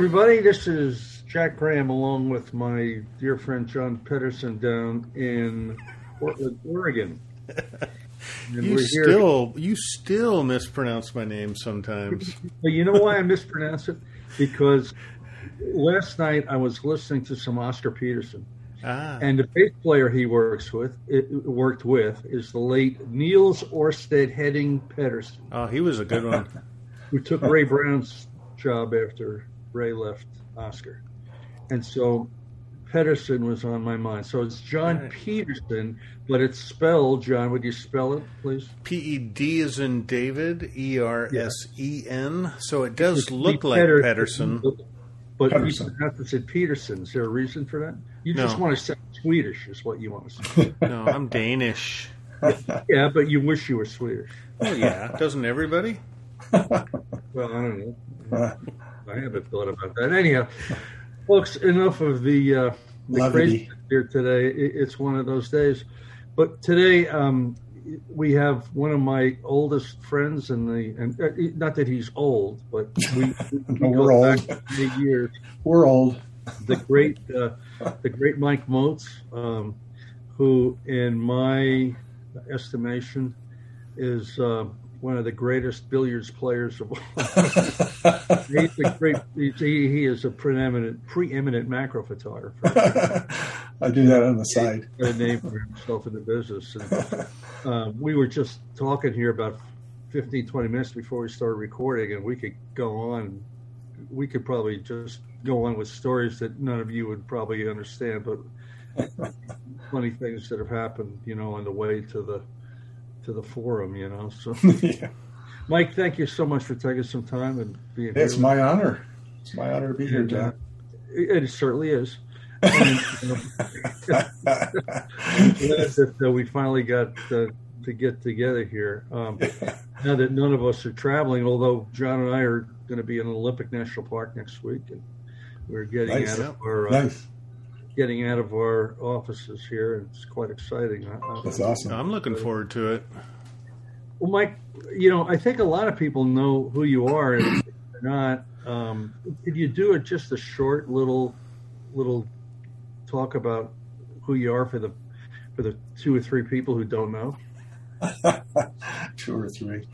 everybody. This is Jack Graham along with my dear friend John Pedersen down in Portland, Oregon. And you still you still mispronounce my name sometimes. you know why I mispronounce it? Because last night I was listening to some Oscar Peterson. Ah. And the bass player he works with, it, worked with, is the late Niels Orsted Henning Pedersen. Oh, he was a good one. who took Ray Brown's job after Ray left Oscar. And so Pedersen was on my mind. So it's John right. Peterson, but it's spelled, John, would you spell it, please? P E D is in David, E R S E N. So it does it's look like Pedersen. Pedersen. But Pedersen. you have to say Peterson. Is there a reason for that? You just want to say Swedish, is what you want to say. no, I'm Danish. Yeah, yeah, but you wish you were Swedish. Oh, yeah. Doesn't everybody? well, I don't know. I haven't thought about that. Anyhow, folks, enough of the, uh, the crazy here today. It's one of those days. But today, um, we have one of my oldest friends in the, and uh, not that he's old, but we, we we're old. years. We're old. The great, uh, the great Mike Moats, um, who, in my estimation, is uh, one of the greatest billiards players of all. he's a great. He's, he, he is a preeminent preeminent macro photographer. I do that on the side. a name for himself in the business. And, uh, we were just talking here about 15, 20 minutes before we started recording, and we could go on. We could probably just go on with stories that none of you would probably understand, but funny things that have happened, you know, on the way to the to the forum, you know. So, yeah. Mike, thank you so much for taking some time and being here. it's here. my honor. It's my honor to be here, John. Uh, it, it, certainly is. And, that uh, we finally got uh, to get together here. Um, now that none of us are traveling, although John and I are going to be in Olympic National Park next week, and we're getting nice. out of our uh, nice getting out of our offices here. It's quite exciting. That's awesome. I'm looking forward to it. Well, Mike, you know, I think a lot of people know who you are, and they're not. Um, could you do it just a short little, little talk about who you are for the for the two or three people who don't know? two or three.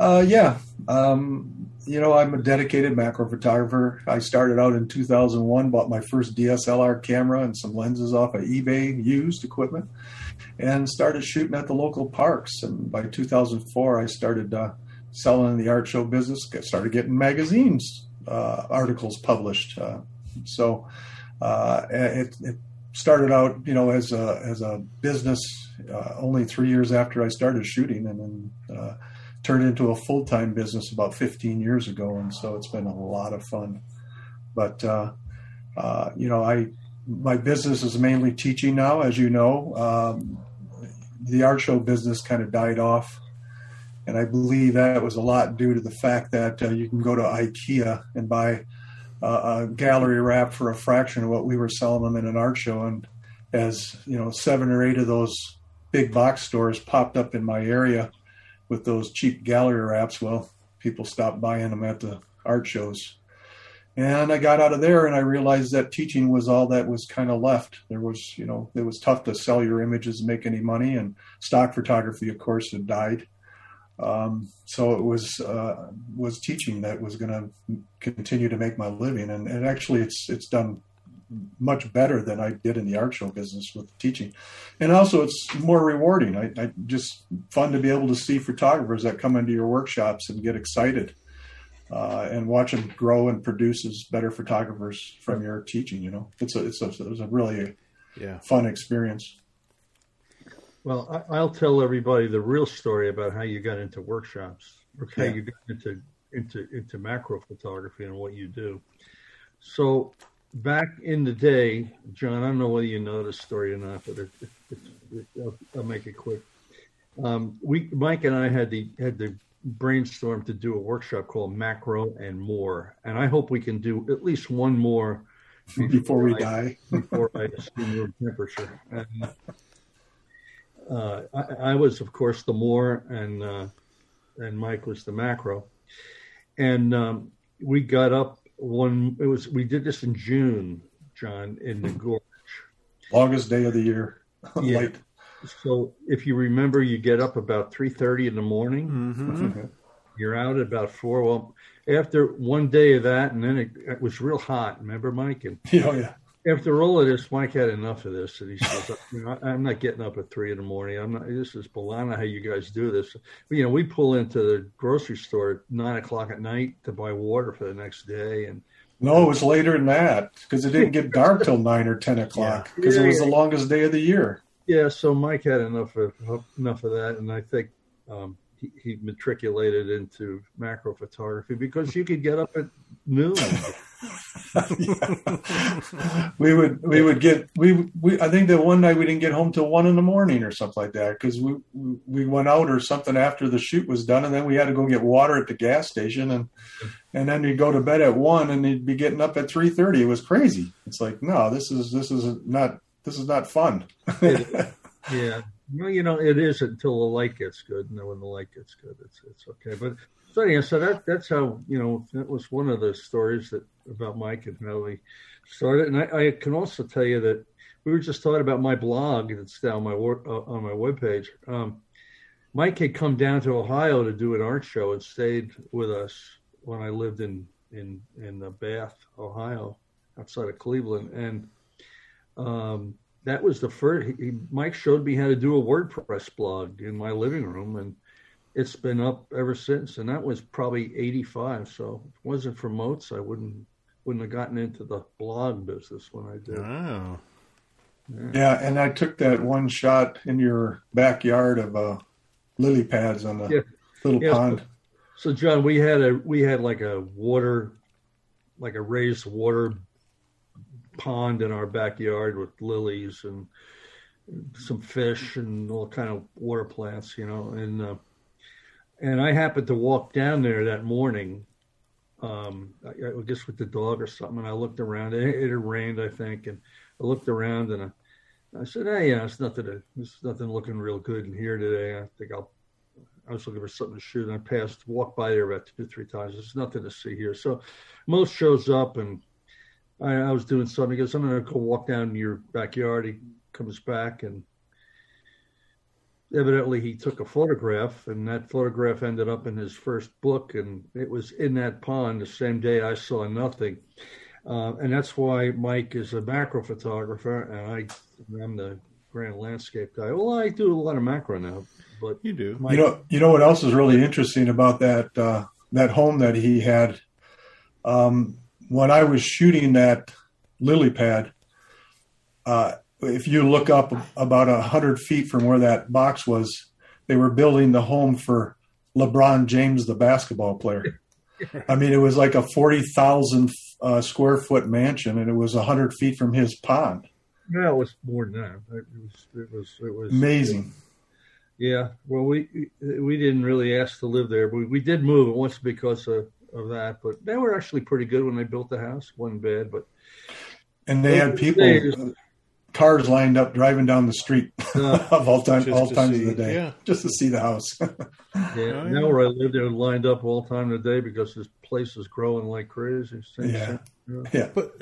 Uh, yeah. Um, you know, I'm a dedicated macro photographer. I started out in 2001, bought my first DSLR camera and some lenses off of eBay used equipment, and started shooting at the local parks. And by 2004, I started uh, selling in the art show business. Started getting magazines uh, articles published. Uh, so uh, it, it, started out, you know, as a as a business. Uh, only three years after I started shooting, and then uh, turned into a full time business about 15 years ago, and so it's been a lot of fun. But uh, uh, you know, I my business is mainly teaching now, as you know. Um, the art show business kind of died off, and I believe that was a lot due to the fact that uh, you can go to IKEA and buy a gallery wrap for a fraction of what we were selling them in an art show, and as you know, seven or eight of those big box stores popped up in my area with those cheap gallery wraps, well, people stopped buying them at the art shows. And I got out of there and I realized that teaching was all that was kind of left. There was, you know, it was tough to sell your images and make any money, and stock photography, of course, had died. Um, so it was uh, was teaching that was going to continue to make my living, and, and actually, it's it's done much better than I did in the art show business with teaching. And also it's more rewarding. I, I, just fun to be able to see photographers that come into your workshops and get excited uh, and watch them grow and produce as better photographers from your teaching. You know, it's a, it's a, it was a really yeah. fun experience. Well, I, will tell everybody the real story about how you got into workshops, or how yeah. you got into into into macro photography and what you do. So back in the day, John, I don't know whether you know this story or not, but it, it, it, I'll, I'll, make it quick. Um, we, Mike and I had the had the brainstorm to do a workshop called Macro and More, and I hope we can do at least one more before, before we I, die. before I assume room temperature. And, uh, I, I, was, of course, the More, and uh, and Mike was the Macro, and um, we got up one. It was we did this in June, John, in the gorge. Longest day of the year. yeah. So if you remember, you get up about three thirty in the morning. Mm-hmm. You're out at about four. Well, after one day of that, and then it, it was real hot. Remember, Mike? And oh yeah. After all of this, Mike had enough of this, and he says, you know, "I'm not getting up at three in the morning. I'm not. This is baloney how you guys do this. You know, we pull into the grocery store at nine o'clock at night to buy water for the next day, and no, it was later than that because it didn't get dark till nine or ten o'clock because yeah. it was the longest day of the year. Yeah, so Mike had enough of enough of that, and I think um, he, he, matriculated into macro photography because you could get up at noon. we would we would get we we I think that one night we didn't get home till one in the morning or something like that because we we went out or something after the shoot was done and then we had to go get water at the gas station and and then you go to bed at one and you'd be getting up at three thirty. It was crazy. It's like no, this is this is not this is not fun. yeah. Well, you know, it is until the light gets good, and then when the light gets good, it's it's okay. But so yeah, so that that's how you know that was one of the stories that about Mike and how we started. And I, I can also tell you that we were just talking about my blog that's down my uh, on my webpage. Um, Mike had come down to Ohio to do an art show and stayed with us when I lived in in in Bath, Ohio, outside of Cleveland, and um, that was the first. He, Mike showed me how to do a WordPress blog in my living room, and it's been up ever since. And that was probably '85. So if it wasn't for Moats, I wouldn't wouldn't have gotten into the blog business when I did. Wow. Yeah. yeah, and I took that one shot in your backyard of uh, lily pads on the yeah. little yeah, pond. So, so, John, we had a we had like a water, like a raised water pond in our backyard with lilies and some fish and all kind of water plants, you know. And uh, and I happened to walk down there that morning, um, I, guess with the dog or something. And I looked around. It, it had rained, I think, and I looked around and I, I said, "Hey, yeah, it's nothing. To, it's nothing looking real good in here today. I think I'll." I was looking for something to shoot, and I passed, walked by there about two, three times. There's nothing to see here. So, Moats shows up and I, I was doing something. He goes, I'm going to go walk down your backyard. He comes back and evidently he took a photograph and that photograph ended up in his first book and it was in that pond the same day I saw nothing. Uh, and that's why Mike is a macro photographer and I, I'm the grand landscape guy. Well, I do a lot of macro now, but you do. Mike, you know, you know what else is really interesting about that uh, that home that he had. Um, when I was shooting that lily pad, uh, if you look up about a hundred feet from where that box was, they were building the home for LeBron James, the basketball player. I mean, it was like a forty thousand uh, square foot mansion, and it was a hundred feet from his pond. No, it was more than that. It was. It was. It was amazing. Yeah. Well, we we didn't really ask to live there, but we, we did move it once because of of that. But they were actually pretty good when they built the house. wasn't bad, but and they had people days, cars lined up driving down the street uh, of all times all times see, of the day yeah. just to see the house. yeah, oh, now where I live, they're lined up all time of the day because this place is growing like crazy. Yeah. Yeah. yeah, but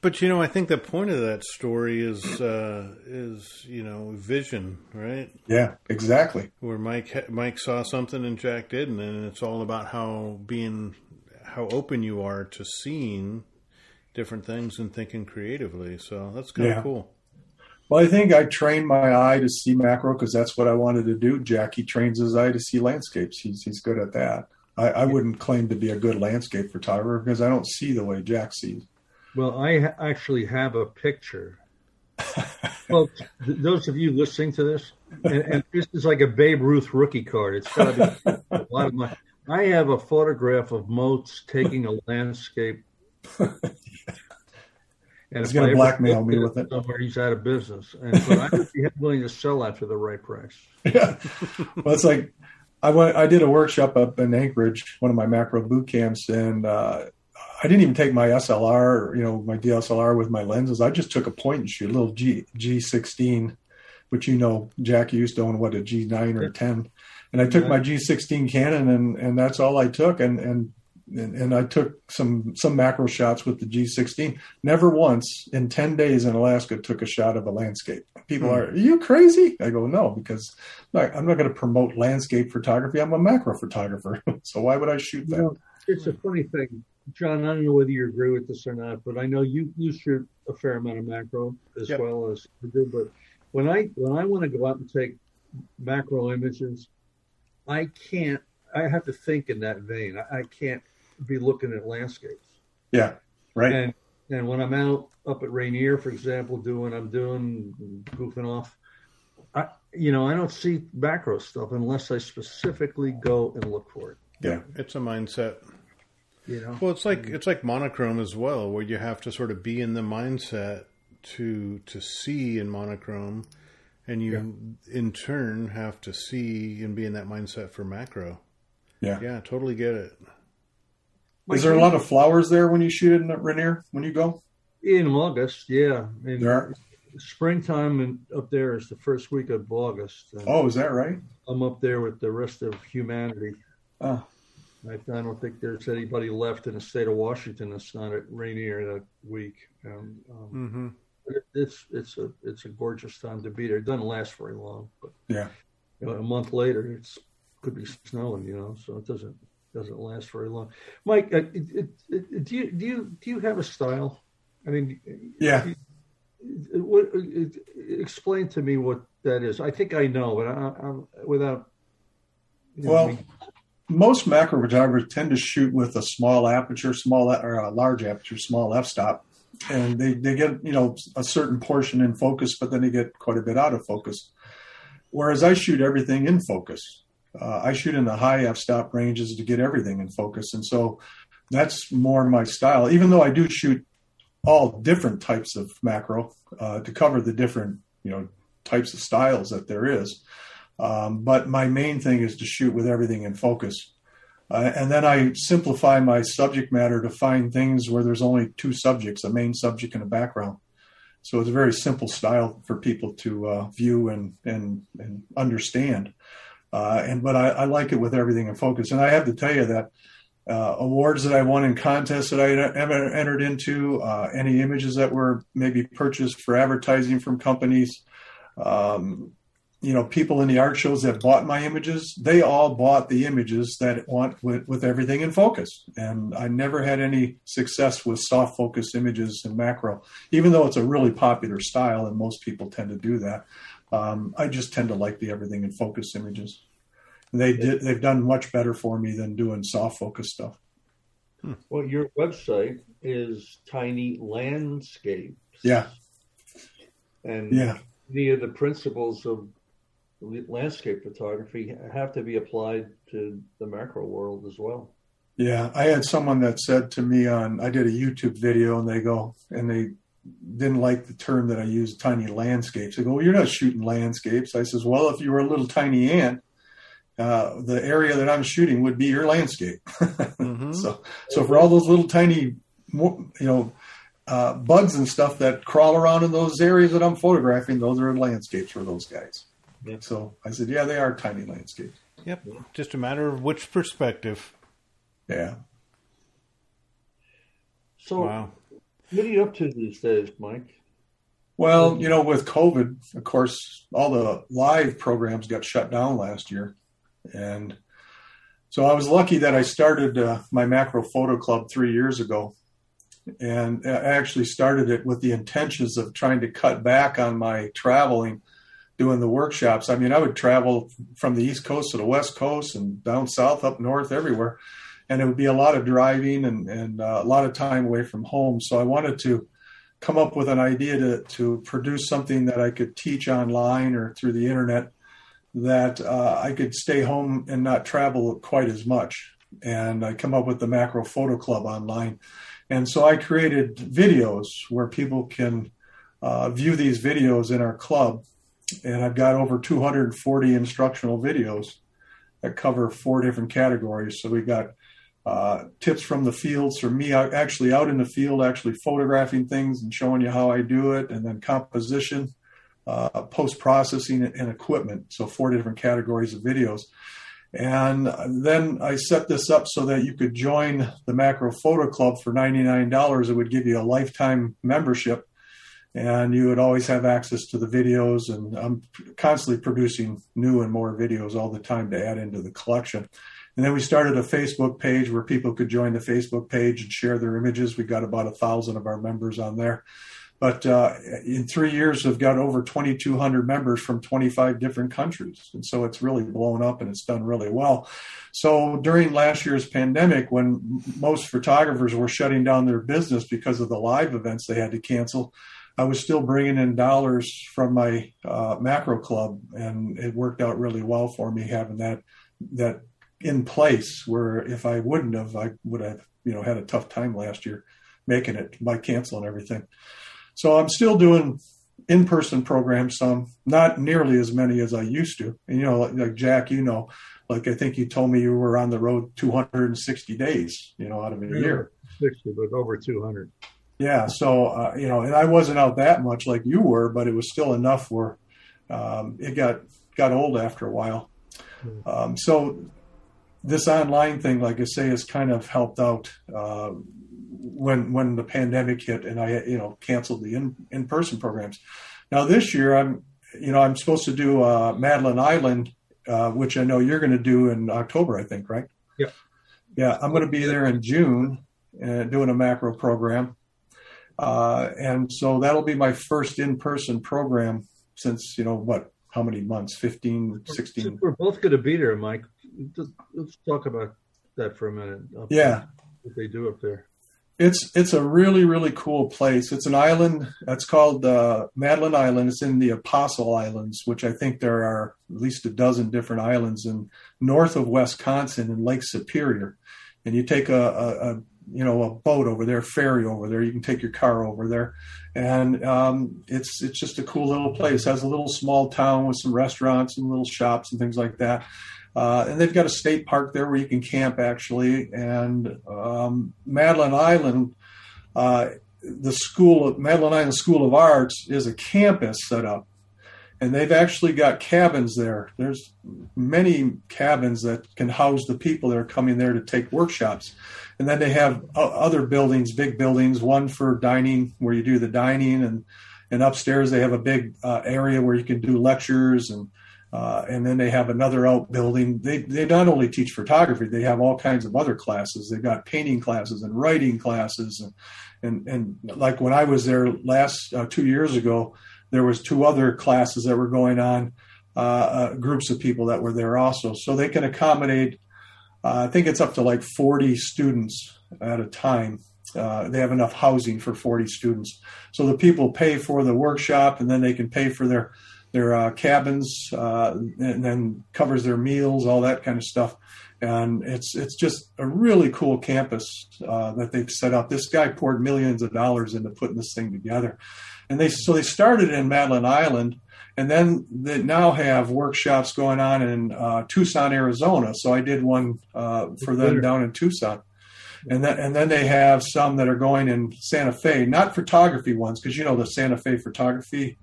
but you know, I think the point of that story is uh, is you know vision, right? Yeah, exactly. Where Mike Mike saw something and Jack didn't, and it's all about how being how open you are to seeing different things and thinking creatively. So that's kind of yeah. cool. Well, I think I trained my eye to see macro because that's what I wanted to do. Jackie trains his eye to see landscapes. He's he's good at that. I, I wouldn't claim to be a good landscape photographer because I don't see the way Jack sees. Well, I ha- actually have a picture. well, th- those of you listening to this, and, and, this is like a Babe Ruth rookie card. It's got to be a lot of money. I have a photograph of Moats taking a landscape and he's going to blackmail me with it. Somewhere he's out of business, and but I would be willing to sell that for the right price. Yeah, well, it's like I went. I did a workshop up in Anchorage, one of my macro boot camps, and uh, I didn't even take my SLR, you know, my DSLR with my lenses. I just took a point and shoot, a little G G16, which you know, Jack used to own what a G9 or a 10, and I took my G16 Canon, and and that's all I took, and and and, and, I took some some macro shots with the G16. Never once in ten days in Alaska took a shot of a landscape. People mm. are, are you crazy? I go no because I'm not going to promote landscape photography. I'm a macro photographer, so why would I shoot that? You know, it's a funny thing, John. I don't know whether you agree with this or not, but I know you you shoot a fair amount of macro as yep. well as you do. But when I when I want to go out and take macro images, I can't. I have to think in that vein. I, I can't be looking at landscapes. Yeah, right. And and when I'm out up at Rainier, for example, doing I'm doing goofing off, I you know I don't see macro stuff unless I specifically go and look for it. Yeah, it's a mindset. You know, well, it's like mm-hmm. it's like monochrome as well, where you have to sort of be in the mindset to to see in monochrome, and you yeah. in turn have to see and be in that mindset for macro. Yeah, yeah, totally get it. Is there a lot of flowers there when you shoot in Rainier when you go? In August, yeah. In there are. Springtime and up there is the first week of August. oh, is that right? I'm up there with the rest of humanity. Oh. I, I don't think there's anybody left in the state of Washington that's not at Rainier that week. Um, um, mm-hmm. it, it's it's a it's a gorgeous time to be there. It doesn't last very long, but yeah, you know, a month later it's could be snowing, you know, so it doesn't doesn't last very long. Mike, uh, it, it, do you do you do you have a style? I mean, yeah. What, explain to me what that is. I think I know, but I, am without. well, know, most macro photographers tend to shoot with a small aperture, small or a large aperture, small f-stop, and they they get you know a certain portion in focus, but then they get quite a bit out of focus. Whereas I shoot everything in focus. Uh, I shoot in the high f-stop ranges to get everything in focus, and so that's more my style. Even though I do shoot all different types of macro uh, to cover the different you know types of styles that there is. Um, but my main thing is to shoot with everything in focus. Uh, and then I simplify my subject matter to find things where there's only two subjects, a main subject and a background. So it's a very simple style for people to uh, view and, and, and understand. Uh, and but I, I, like it with everything in focus. And I have to tell you that uh, awards that I won in contests that I ever entered into, uh, any images that were maybe purchased for advertising from companies, um, you know, people in the art shows that bought my images, they all bought the images that want with, with everything in focus. And I never had any success with soft focus images and macro, even though it's a really popular style and most people tend to do that. Um, I just tend to like the everything in focus images. They did, they've done much better for me than doing soft focus stuff. Hmm. Well, your website is Tiny Landscapes. Yeah. And yeah. many of the principles of landscape photography have to be applied to the macro world as well. Yeah, I had someone that said to me on I did a YouTube video and they go and they didn't like the term that I used, tiny landscapes. They go, well, "You're not shooting landscapes." I says, "Well, if you were a little tiny ant, uh, the area that I'm shooting would be your landscape." mm-hmm. So, so for all those little tiny, you know, uh, bugs and stuff that crawl around in those areas that I'm photographing, those are landscapes for those guys. Yep. So I said, yeah, they are tiny landscapes. Yep. Just a matter of which perspective. Yeah. So, wow. what are you up to these days, Mike? Well, you know, with COVID, of course, all the live programs got shut down last year. And so I was lucky that I started uh, my macro photo club three years ago. And I actually started it with the intentions of trying to cut back on my traveling doing the workshops. I mean, I would travel from the East Coast to the West Coast and down south, up north, everywhere. And it would be a lot of driving and, and uh, a lot of time away from home. So I wanted to come up with an idea to, to produce something that I could teach online or through the internet that uh, I could stay home and not travel quite as much. And I come up with the Macro Photo Club online. And so I created videos where people can uh, view these videos in our club and I've got over 240 instructional videos that cover four different categories. So we've got uh, tips from the fields for me actually out in the field, actually photographing things and showing you how I do it, and then composition, uh, post processing, and equipment. So four different categories of videos. And then I set this up so that you could join the Macro Photo Club for $99. It would give you a lifetime membership and you would always have access to the videos. And I'm constantly producing new and more videos all the time to add into the collection. And then we started a Facebook page where people could join the Facebook page and share their images. We got about a thousand of our members on there. But uh, in three years, we've got over 2,200 members from 25 different countries. And so it's really blown up and it's done really well. So during last year's pandemic, when most photographers were shutting down their business because of the live events they had to cancel, I was still bringing in dollars from my uh, macro club, and it worked out really well for me having that that in place. Where if I wouldn't have, I would have you know had a tough time last year making it by canceling everything. So I'm still doing in-person programs, some not nearly as many as I used to. And you know, like, like Jack, you know, like I think you told me you were on the road 260 days, you know, out of a year. 60, but over 200. Yeah, so uh, you know, and I wasn't out that much like you were, but it was still enough where um, it got got old after a while. Hmm. Um, so this online thing, like I say, has kind of helped out uh, when when the pandemic hit, and I you know canceled the in in person programs. Now this year, I'm you know I'm supposed to do uh, Madeline Island, uh, which I know you're going to do in October, I think, right? Yeah. Yeah, I'm going to be there in June uh, doing a macro program. Uh, and so that'll be my first in-person program since, you know, what, how many months? 15, 16. We're both going to be there, Mike. Let's talk about that for a minute. Yeah. What they do up there. It's it's a really really cool place. It's an island. That's called uh, Madeline Island. It's in the Apostle Islands, which I think there are at least a dozen different islands in north of Wisconsin in Lake Superior. And you take a, a, a you know a boat over there, ferry over there. You can take your car over there, and um, it's it's just a cool little place. It has a little small town with some restaurants and little shops and things like that. Uh, and they've got a state park there where you can camp actually. And um, Madeline Island, uh, the school of Madeline Island School of Arts is a campus set up and they've actually got cabins there. There's many cabins that can house the people that are coming there to take workshops. And then they have other buildings, big buildings, one for dining where you do the dining and and upstairs they have a big uh, area where you can do lectures and uh, and then they have another outbuilding. They they not only teach photography, they have all kinds of other classes. They've got painting classes and writing classes and and and like when I was there last uh, two years ago, there was two other classes that were going on, uh, uh, groups of people that were there also. So they can accommodate, I think it's up to like 40 students at a time. Uh, they have enough housing for 40 students. So the people pay for the workshop and then they can pay for their their uh, cabins uh, and then covers their meals, all that kind of stuff. And it's it's just a really cool campus that they've set up. This guy poured millions of dollars into putting this thing together and they so they started in Madeline Island, and then they now have workshops going on in uh, Tucson, Arizona. So I did one uh, for them down in Tucson, and then and then they have some that are going in Santa Fe, not photography ones, because you know the Santa Fe photography.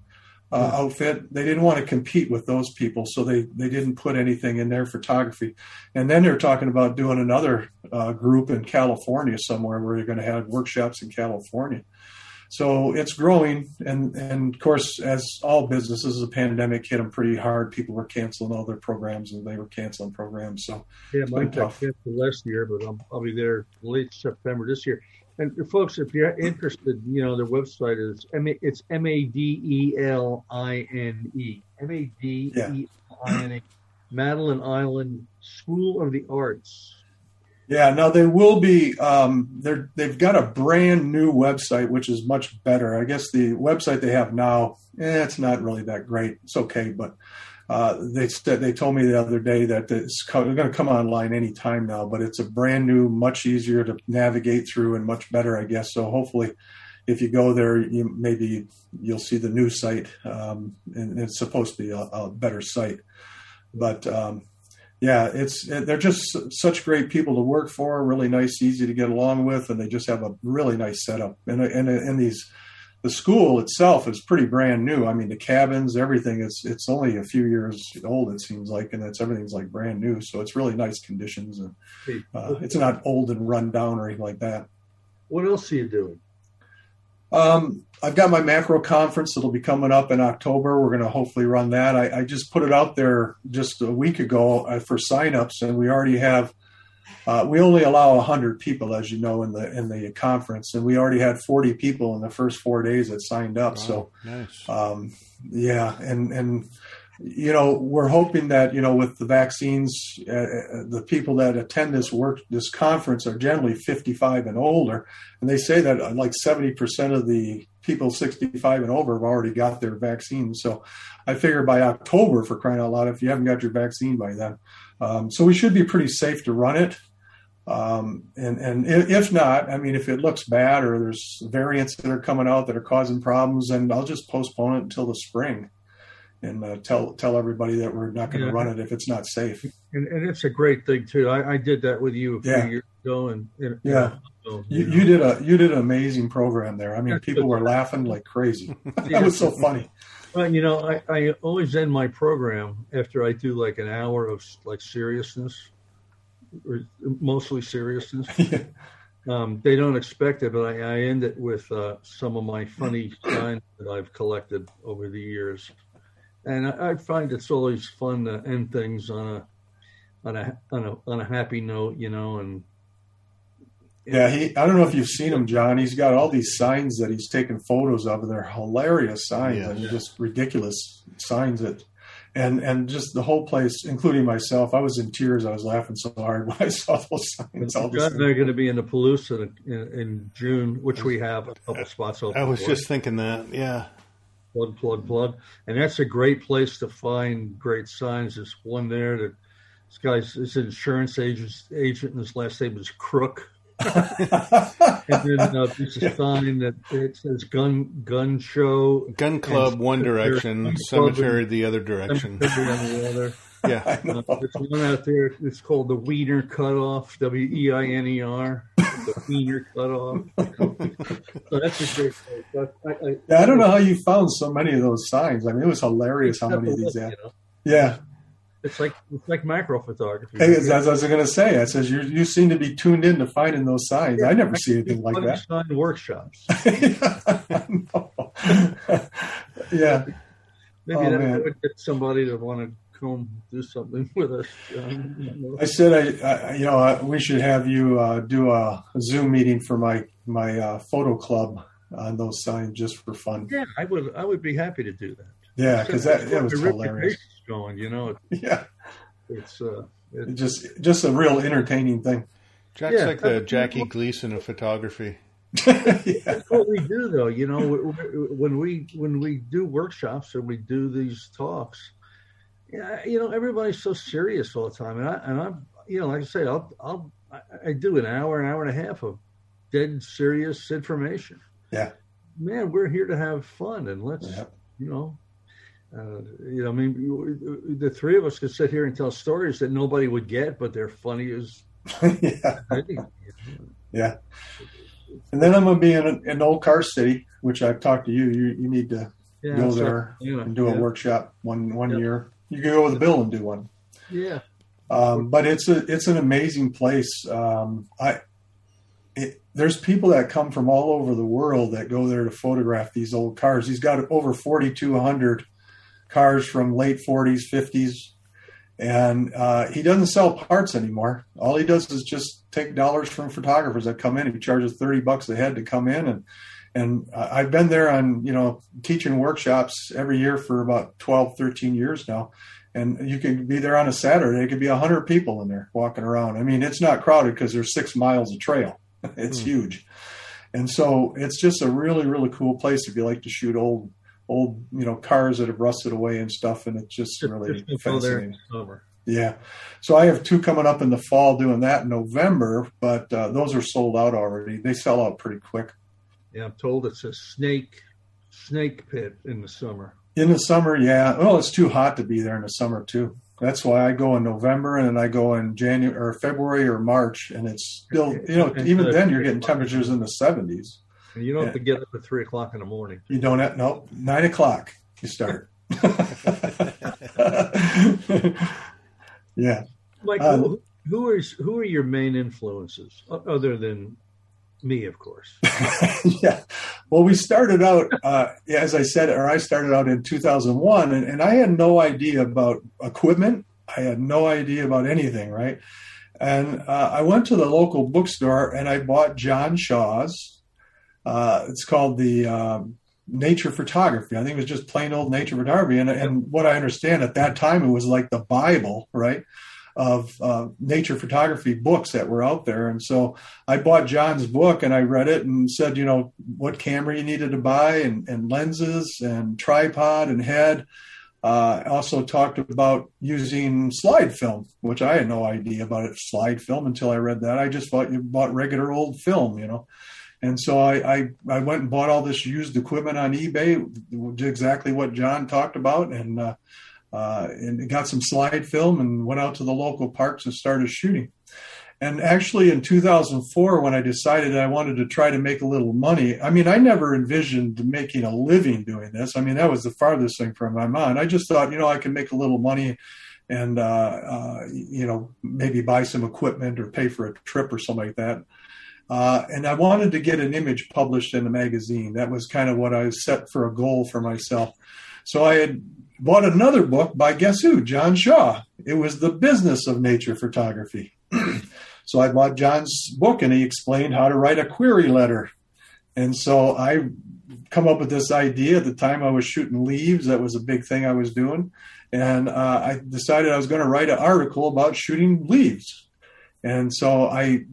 Uh, hmm. outfit. They didn't want to compete with those people, so they they didn't put anything in their photography. And then they're talking about doing another uh, group in California somewhere where you're going to have workshops in California. So it's growing, and and of course, as all businesses, the pandemic hit them pretty hard. People were canceling all their programs, and they were canceling programs. So yeah, mine got canceled last year, but I'll, I'll be there late September this year. And folks, if you're interested, you know their website is I mean it's M A D E L I N E M A D E L I N E Madeline Island School of the Arts yeah, now they will be. Um, they're they've got a brand new website, which is much better. I guess the website they have now, eh, it's not really that great. It's okay, but uh, they they told me the other day that it's going to come online anytime now. But it's a brand new, much easier to navigate through, and much better, I guess. So hopefully, if you go there, you maybe you'll see the new site, um, and it's supposed to be a, a better site. But um, yeah, it's they're just such great people to work for. Really nice, easy to get along with, and they just have a really nice setup. And and and these the school itself is pretty brand new. I mean, the cabins, everything is it's only a few years old. It seems like, and it's everything's like brand new. So it's really nice conditions, and uh, it's not old and run down or anything like that. What else are you doing? Um, I've got my macro conference that'll be coming up in October. We're going to hopefully run that. I, I, just put it out there just a week ago uh, for signups, and we already have uh, we only allow 100 people, as you know, in the in the conference, and we already had 40 people in the first four days that signed up. Wow, so, nice. um, yeah, and and you know, we're hoping that you know, with the vaccines, uh, uh the people that attend this work this conference are generally 55 and older, and they say that uh, like 70 percent of the people 65 and over have already got their vaccine. So, I figure by October, for crying out loud, if you haven't got your vaccine by then, um, so we should be pretty safe to run it. Um, and and if not, I mean, if it looks bad or there's variants that are coming out that are causing problems, then I'll just postpone it until the spring and uh, tell tell everybody that we're not going to yeah. run it if it's not safe. And, and it's a great thing too. I, I did that with you a few yeah. years ago, and, and yeah, you, you, you, did a you did an amazing program there. I mean, people were laughing like crazy. that was so funny. Well, you know, I, I always end my program after I do like an hour of like seriousness or mostly seriousness. yeah. um, they don't expect it, but I, I end it with uh, some of my funny signs that I've collected over the years, and I, I, find it's always fun to end things on a on a on a on a happy note, you know. And yeah, he. I don't know if you've seen him, John. He's got all these signs that he's taken photos of, and they're hilarious signs yeah, and yeah. just ridiculous signs that and and just the whole place, including myself, I was in tears. I was laughing so hard when I saw those signs. All they're going to be in the Palooza in, in, June, which we have a couple spots open. I was for. just thinking that, yeah. Plug, plug, plug, and that's a great place to find great signs. There's one there that this guy's is an insurance agent, agent, and his last name is Crook. and then uh, there's a sign that it says gun gun show, gun club one direction, cemetery the other direction. The other. Yeah, uh, there's one out there. It's called the Wiener Cutoff. W e i n e r. The Wiener Cutoff. so that's a great place. I, I, yeah, I don't know how you found so many of those signs. I mean, it was hilarious how many of these. Had. You know? Yeah, it's like it's like macro photography. Hey, as, as I was going to say, I says you you seem to be tuned in to finding those signs. Yeah, I never see anything like that. Sign workshops. yeah. Maybe oh, that man. would get somebody to want to come do something with us. I said, I, I you know, I, we should have you uh, do a, a, Zoom meeting for my my uh, photo club on those signs just for fun. Yeah, I would. I would be happy to do that. Yeah, because that, that was hilarious going. You know, yeah, it's uh, it, just just a real entertaining thing. Jack's yeah, like the Jackie Gleason of photography. yeah. That's what we do, though. You know, when we when we do workshops and we do these talks, yeah, you know, everybody's so serious all the time, and I and I'm, you know, like I say, I'll I'll I do an hour, an hour and a half of dead serious information. Yeah, man, we're here to have fun, and let's, yeah. you know, uh, you know, I mean, the three of us could sit here and tell stories that nobody would get, but they're funny as. yeah. yeah. And then I'm going to be in, in Old Car City, which I've talked to you. You you need to yeah, go there yeah, and do a workshop one one year. You can go with a Bill and do one. Yeah. Um, but it's a it's an amazing place. Um, I it, there's people that come from all over the world that go there to photograph these old cars. He's got over 4,200 cars from late 40s, 50s, and uh, he doesn't sell parts anymore. All he does is just take dollars from photographers that come in. He charges 30 bucks a head to come in, and and I've been there on you know teaching workshops every year for about 12, 13 years now. And you can be there on a Saturday. It could be a hundred people in there walking around. I mean, it's not crowded because there's six miles of trail. it's mm. huge, and so it's just a really, really cool place if you like to shoot old old you know cars that have rusted away and stuff, and it's just, just really just fascinating. Yeah, so I have two coming up in the fall doing that in November, but uh, those are sold out already. They sell out pretty quick. Yeah, I'm told it's a snake snake pit in the summer. In the summer, yeah. Well, it's too hot to be there in the summer too. That's why I go in November and then I go in January or February or March, and it's still you know even then you're getting temperatures in the 70s. And you don't have to get up at three o'clock in the morning. You don't have no nine o'clock. You start. yeah. Mike, um, who, who are who are your main influences other than me, of course? yeah. Well, we started out, uh, as I said, or I started out in 2001, and, and I had no idea about equipment. I had no idea about anything, right? And uh, I went to the local bookstore and I bought John Shaw's. Uh, it's called the um, Nature Photography. I think it was just plain old Nature Photography. And, and what I understand at that time, it was like the Bible, right? Of uh, nature photography books that were out there. And so I bought John's book and I read it and said, you know, what camera you needed to buy and, and lenses and tripod and head. Uh, also talked about using slide film, which I had no idea about it, slide film until I read that. I just thought you bought regular old film, you know. And so I, I, I went and bought all this used equipment on eBay, exactly what John talked about, and uh, uh, and got some slide film and went out to the local parks and started shooting. And actually, in 2004, when I decided I wanted to try to make a little money, I mean, I never envisioned making a living doing this. I mean, that was the farthest thing from my mind. I just thought, you know, I can make a little money and, uh, uh, you know, maybe buy some equipment or pay for a trip or something like that. Uh, and I wanted to get an image published in a magazine. That was kind of what I set for a goal for myself. So I had bought another book by guess who? John Shaw. It was The Business of Nature Photography. So I bought John's book and he explained how to write a query letter. And so I come up with this idea at the time I was shooting leaves. That was a big thing I was doing. And uh, I decided I was going to write an article about shooting leaves. And so I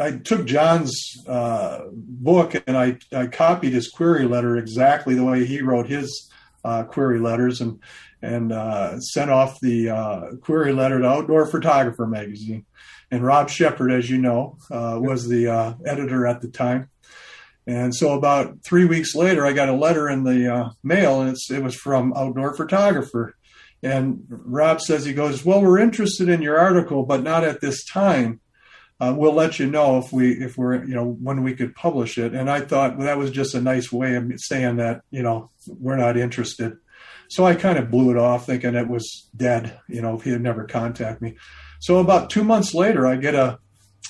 I took John's uh, book and I, I copied his query letter exactly the way he wrote his uh, query letters and and uh, sent off the uh, query letter to Outdoor Photographer magazine. And Rob Sheppard, as you know, uh, was the uh, editor at the time. And so about three weeks later, I got a letter in the uh, mail, and it was from Outdoor Photographer. And Rob says, he goes, well, we're interested in your article, but not at this time. Uh, we'll let you know if we if we're you know when we could publish it. And I thought well, that was just a nice way of saying that you know we're not interested. So I kind of blew it off, thinking it was dead. You know, if he had never contacted me. So about two months later, I get a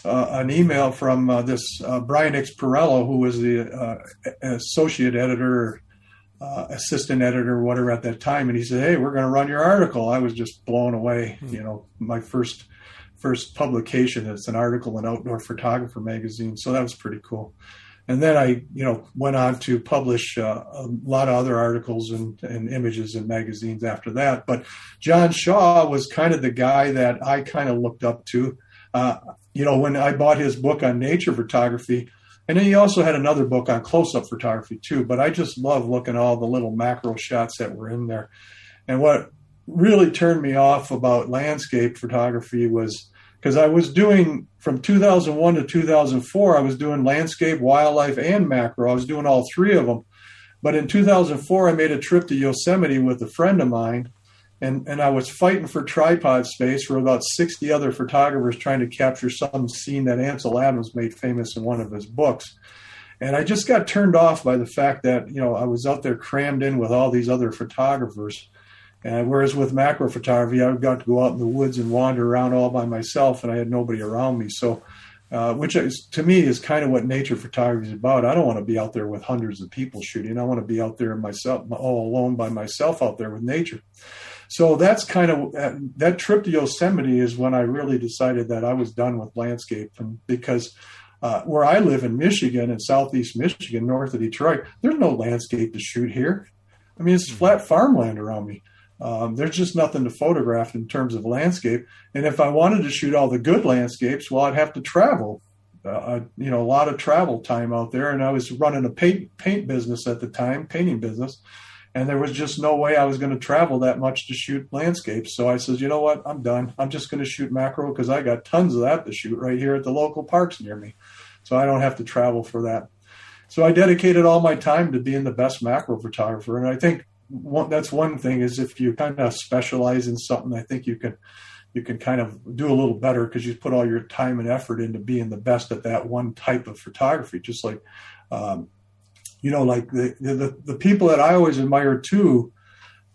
uh, an email from uh, this uh, Brian Xperello, who was the uh, associate editor, uh, assistant editor, whatever at that time, and he said, "Hey, we're going to run your article." I was just blown away. Mm-hmm. You know, my first first publication is an article in Outdoor Photographer magazine, so that was pretty cool and then I, you know, went on to publish uh, a lot of other articles and, and, images in magazines after that. But John Shaw was kind of the guy that I kind of looked up to. Uh, you know, when I bought his book on nature photography, and then he also had another book on close-up photography too. But I just love looking at all the little macro shots that were in there. And what really turned me off about landscape photography was because I was doing from 2001 to 2004, I was doing landscape, wildlife, and macro. I was doing all three of them. But in 2004, I made a trip to Yosemite with a friend of mine, and, and I was fighting for tripod space for about 60 other photographers trying to capture some scene that Ansel Adams made famous in one of his books. And I just got turned off by the fact that, you know, I was out there crammed in with all these other photographers and whereas with macro photography, I've got to go out in the woods and wander around all by myself, and I had nobody around me. So, uh, which is, to me is kind of what nature photography is about. I don't want to be out there with hundreds of people shooting. I want to be out there myself, all alone by myself out there with nature. So that's kind of uh, that trip to Yosemite is when I really decided that I was done with landscape, and because uh, where I live in Michigan, in southeast Michigan, north of Detroit, there's no landscape to shoot here. I mean, it's flat farmland around me. Um, there's just nothing to photograph in terms of landscape. And if I wanted to shoot all the good landscapes, well, I'd have to travel. Uh, you know, a lot of travel time out there. And I was running a paint paint business at the time, painting business, and there was just no way I was going to travel that much to shoot landscapes. So I said, you know what, I'm done. I'm just going to shoot macro because I got tons of that to shoot right here at the local parks near me, so I don't have to travel for that. So I dedicated all my time to being the best macro photographer, and I think one, that's one thing is if you kind of specialize in something, I think you can you can kind of do a little better because you put all your time and effort into being the best at that one type of photography. Just like Um, you know, like the, the the people that I always admire too.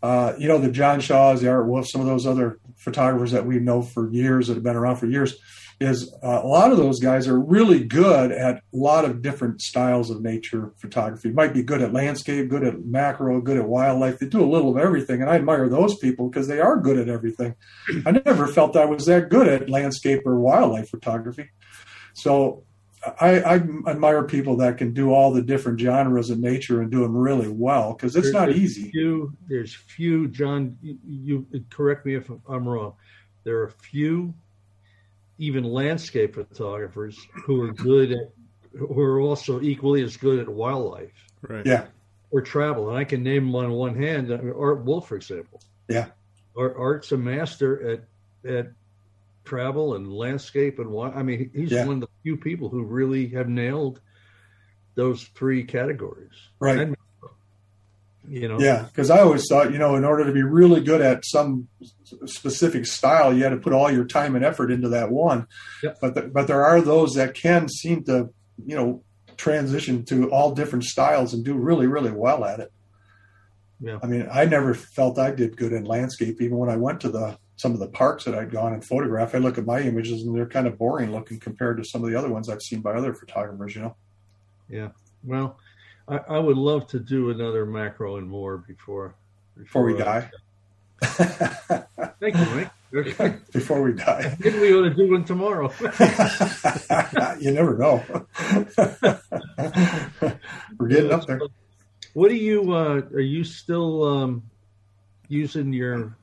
Uh, you know, the John Shaws, the Art Wolfe, some of those other photographers that we know for years that have been around for years is uh, a lot of those guys are really good at a lot of different styles of nature photography. Might be good at landscape, good at macro, good at wildlife. They do a little of everything, and I admire those people because they are good at everything. I never felt I was that good at landscape or wildlife photography. So I, I admire people that can do all the different genres of nature and do them really well because it's There's- not there's easy. Few, there's few, John. You, you correct me if I'm wrong. There are few, even landscape photographers who are good at, who are also equally as good at wildlife Right. Yeah, or travel. And I can name them on one hand. Uh, Art Wolfe, for example. Yeah. Art, Art's a master at at travel and landscape and wi- I mean, he's Yeah. one of the few people who really have nailed those three categories. right. And, you know, Yeah, because I always thought, you know, in order to be really good at some specific style, you had to put all your time and effort into that one. Yep. But the, but there are those that can seem to, you know, transition to all different styles and do really really well at it. Yeah. I mean, I never felt I did good in landscape, even when I went to the some of the parks that I'd gone and photographed. I look at my images and they're kind of boring looking compared to some of the other ones I've seen by other photographers. You know. Yeah. Well, I, I would love to do another macro and more before Before we I- die. Thank you, Mike. Okay. Before we die. Maybe we ought to do one tomorrow. you never know. We're getting up there. What do you? Uh, are you still um, using your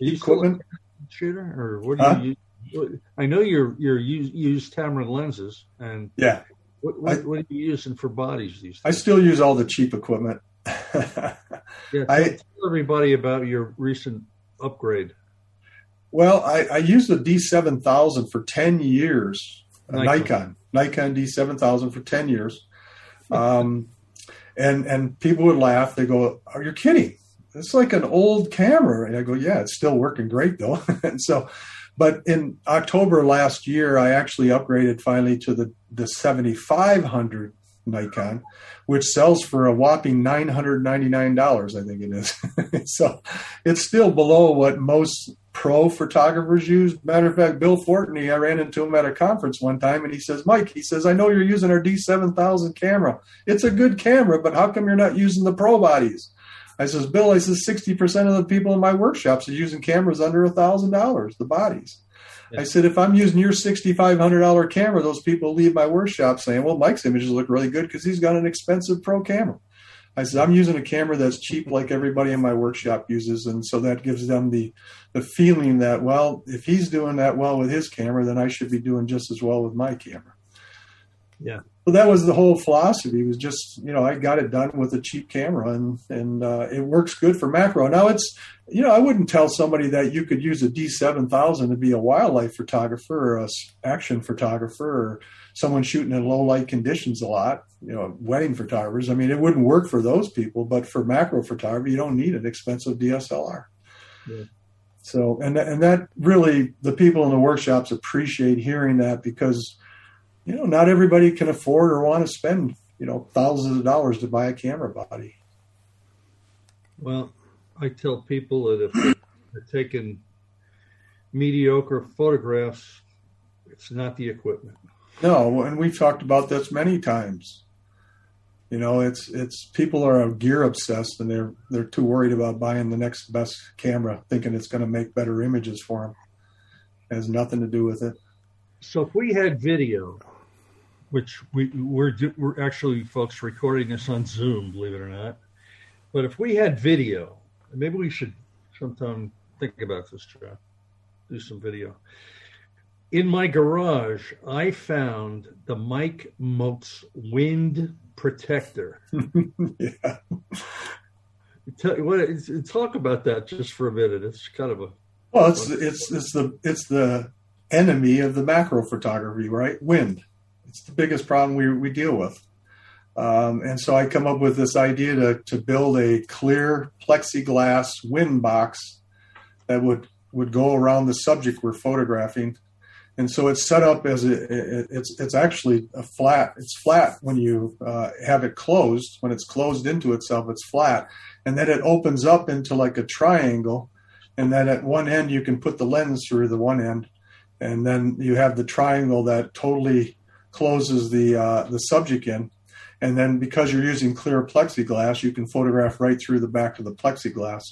are you still Equipment? shooter, or what do Huh? you use? I know you're you're use, use Tamron lenses, and Yeah, what what, I- what are you using for bodies these I still use all the cheap equipment. Yeah, I- tell, tell everybody about your recent upgrade. well, I, I used the D7000 for 10 years, Nikon. Nikon, Nikon D7000 for 10 years. Um, and, and people would laugh. They go, Are you kidding? It's like an old camera. And I go, Yeah, it's still working great though. and so, but in October last year, I actually upgraded finally to the, the 7500 Nikon, which sells for a whopping $999, I think it is. so it's still below what most pro photographers use. Matter of fact, Bill Fortney, I ran into him at a conference one time and he says, Mike, he says, I know you're using our D7000 camera. It's a good camera, but how come you're not using the pro bodies? I says, Bill, I says, 60% of the people in my workshops are using cameras under a thousand dollars, the bodies. I said, if I'm using your $6,500 camera, those people leave my workshop saying, well, Mike's images look really good because he's got an expensive pro camera. I said, I'm using a camera that's cheap like everybody in my workshop uses. And so that gives them the, the feeling that, well, if he's doing that well with his camera, then I should be doing just as well with my camera. Yeah. So that was the whole philosophy was just, you know, I got it done with a cheap camera and, and uh, it works good for macro. Now it's, you know, I wouldn't tell somebody that you could use a D7000 to be a wildlife photographer or a action photographer or someone shooting in low light conditions a lot, you know, wedding photographers. I mean, it wouldn't work for those people, but for macro photography, you don't need an expensive DSLR. Yeah. So, and and that really, the people in the workshops appreciate hearing that because, you know, not everybody can afford or want to spend, you know, thousands of dollars to buy a camera body. Well, I tell people that if they're taking mediocre photographs, it's not the equipment. No, and we've talked about this many times. You know, it's it's people are gear obsessed and they're they're too worried about buying the next best camera, thinking it's going to make better images for them. It has nothing to do with it. So if we had video, which we we're we're actually folks recording this on Zoom, believe it or not. But if we had video, maybe we should sometime think about this, John. Do some video. In my garage, I found the Mike Moats wind protector. yeah. Tell, what, talk about that just for a minute. It's kind of a Well, it's it's it's the it's the enemy of the macro photography, right? Wind. It's the biggest problem we we deal with. Um, and so I come up with this idea to to build a clear plexiglass wind box that would would go around the subject we're photographing, and so it's set up as a, it, it's it's actually a flat. It's flat when you uh, have it closed. When it's closed into itself, it's flat, and then it opens up into like a triangle, and then at one end you can put the lens through the one end, and then you have the triangle that totally closes the uh, the subject in, and then because you're using clear plexiglass, you can photograph right through the back of the plexiglass,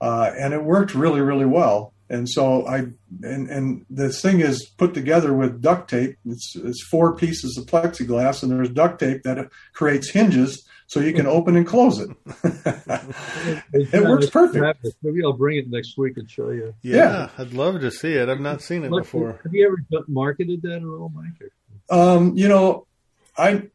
uh, and it worked really really well. And so I and and this thing is put together with duct tape. It's it's four pieces of plexiglass, and there's duct tape that creates hinges so you can open and close it. it works perfect. Maybe I'll bring it next week and show you. Yeah, yeah. I'd love to see it. I've not seen it before. Have you ever marketed that at all, Mike? Um, you know, I